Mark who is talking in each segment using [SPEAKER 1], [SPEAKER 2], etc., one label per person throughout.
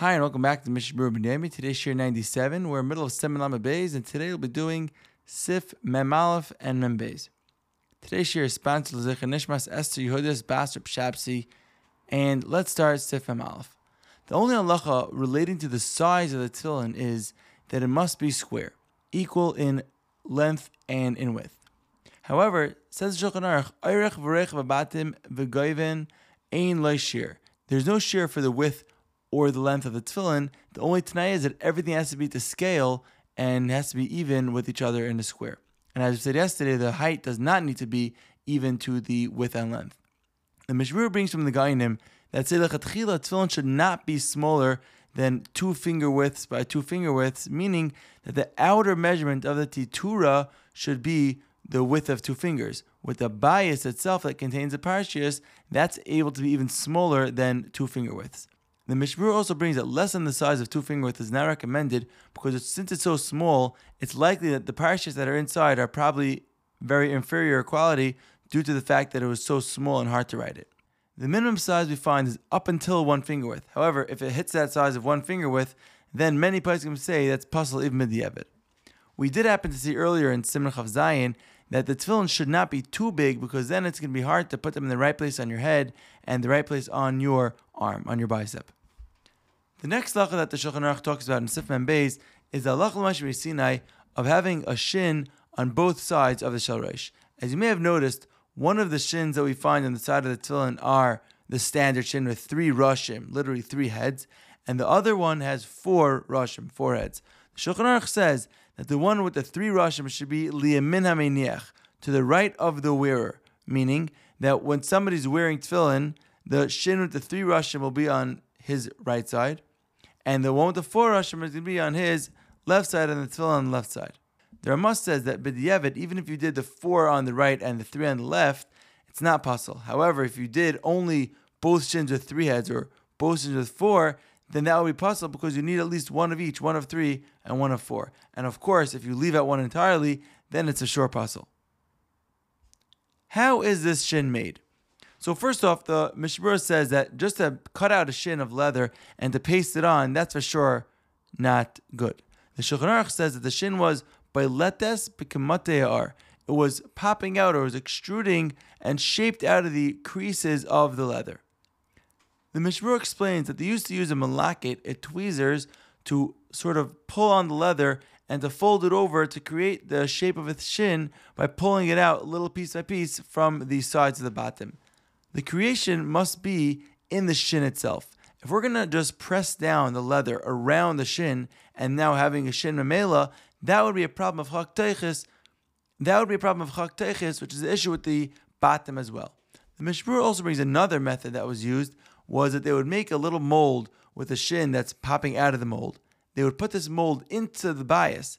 [SPEAKER 1] Hi, and welcome back to Mishnah Berurah Today's share 97. We're in the middle of Siman Lama Beis, and today we'll be doing Sif, Mem Aleph, and Mem. Today's share is sponsored by Nishmas Esther Yehudis bas R' Shabsai, and let's start Sif Mem Aleph. The only halacha relating to the size of the tefillin is that it must be square, equal in length and in width. However, says Shulchan Aruch, Eirech v'rech v'batim ein lo shiur. There's no shiur for the width or the length of the tefillin. The only tanai is that everything has to be to scale and has to be even with each other in a square. And as we said yesterday, the height does not need to be even to the width and length. The Mishmur brings from the Geonim that say lechatchila tefillin should not be smaller than two finger widths by two finger widths, meaning that the outer measurement of the titura should be the width of two fingers. With the bias itself that contains the parshias, that's able to be even smaller than two finger widths. The Mishmur also brings that less than the size of two finger width is not recommended because it's, since it's so small, it's likely that the parishes that are inside are probably very inferior quality due to the fact that it was so small and hard to write it. The minimum size we find is up until one finger width. However, if it hits that size of one finger width, then many can say that's possible even midyevit. We did happen to see earlier in Siman Chaf Zayin that the tefillin should not be too big because then it's going to be hard to put them in the right place on your head and the right place on your arm, on your bicep. The next lacha that the Shulchan Aruch talks about in Sif Beis is the lacha Sinai of having a shin on both sides of the shel rosh. As you may have noticed, one of the shins that we find on the side of the tefillin are the standard shin with three roshim, literally three heads, and the other one has four roshim, four heads. The Shulchan Aruch says that the one with the three roshim should be liyamin hameniach, to the right of the wearer, meaning that when somebody's wearing tefillin, the shin with the three roshim will be on his right side, and the one with the four Roshim is going to be on his left side and the tefillin on the left side. The Ramah says that b'diavad, even if you did the four on the right and the three on the left, it's not possible. However, if you did only both shins with three heads or both shins with four, then that would be possible because you need at least one of each, one of three and one of four. And of course, if you leave out one entirely, then it's a short puzzle. How is this shin made? So first off, the Mishmur says that just to cut out a shin of leather and to paste it on, that's for sure not good. The Shulchan Aruch says that the shin was by letes b'kamate'ar. It was popping out or was extruding and shaped out of the creases of the leather. The Mishmur explains that they used to use a malaket, a tweezers, to sort of pull on the leather and to fold it over to create the shape of a shin by pulling it out little piece by piece from the sides of the bottom the creation must be in the shin itself. If we're gonna just press down the leather around the shin and now having a shin memela, that would be a problem of chak That would be a problem of chak which is the issue with the bottom as well. The Mishmur also brings another method that was used was that they would make a little mold with a shin that's popping out of the mold. They would put this mold into the bias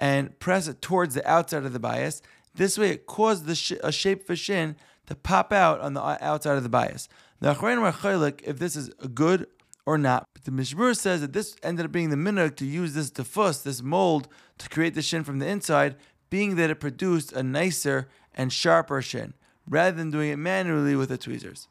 [SPEAKER 1] and press it towards the outside of the bias. This way, it caused the sh- a shape for shin to pop out on the uh, outside of the bias. The Achrein are if this is good or not. But the Mishmur says that this ended up being the minhag to use this defus, this mold, to create the shin from the inside, being that it produced a nicer and sharper shin, rather than doing it manually with the tweezers.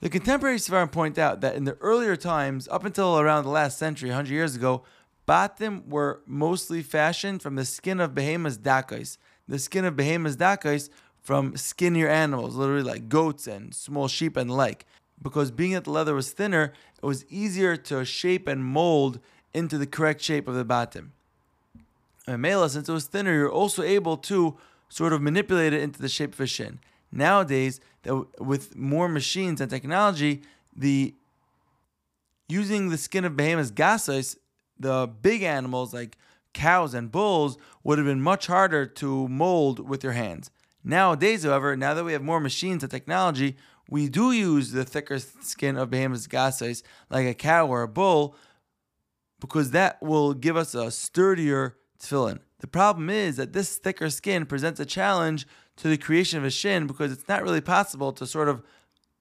[SPEAKER 1] The contemporary Svarim point out that in the earlier times, up until around the last century, 100 years ago, batim were mostly fashioned from the skin of behemoths dakais, the skin of behemoths dakais from skinnier animals, literally like goats and small sheep and the like. Because being that the leather was thinner, it was easier to shape and mold into the correct shape of the batim. And mela, since it was thinner, you're also able to sort of manipulate it into the shape of a shin. Nowadays, with more machines and technology, the using the skin of behemoths gasais, the big animals like cows and bulls would have been much harder to mold with your hands. Nowadays, however, now that we have more machines and technology, we do use the thicker skin of behemoths gasais, like a cow or a bull, because that will give us a sturdier tefillin. The problem is that this thicker skin presents a challenge to the creation of a shin because it's not really possible to sort of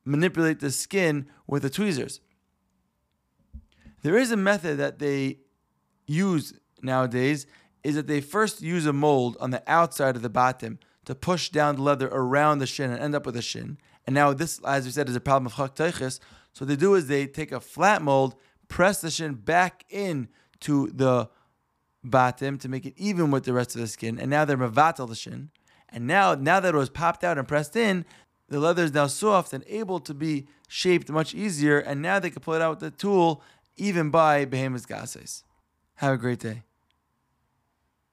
[SPEAKER 1] manipulate the skin with the tweezers. There is a method that they use nowadays is that they first use a mold on the outside of the bottom to push down the leather around the shin and end up with a shin. And now this, as we said, is a problem of chak So what they do is they take a flat mold, press the shin back in to the batim to make it even with the rest of the skin, and now they're mavatal the shin. And now, now that it was popped out and pressed in, the leather is now soft and able to be shaped much easier. And now they can pull it out with the tool, even by behemoth's gases. Have a great day.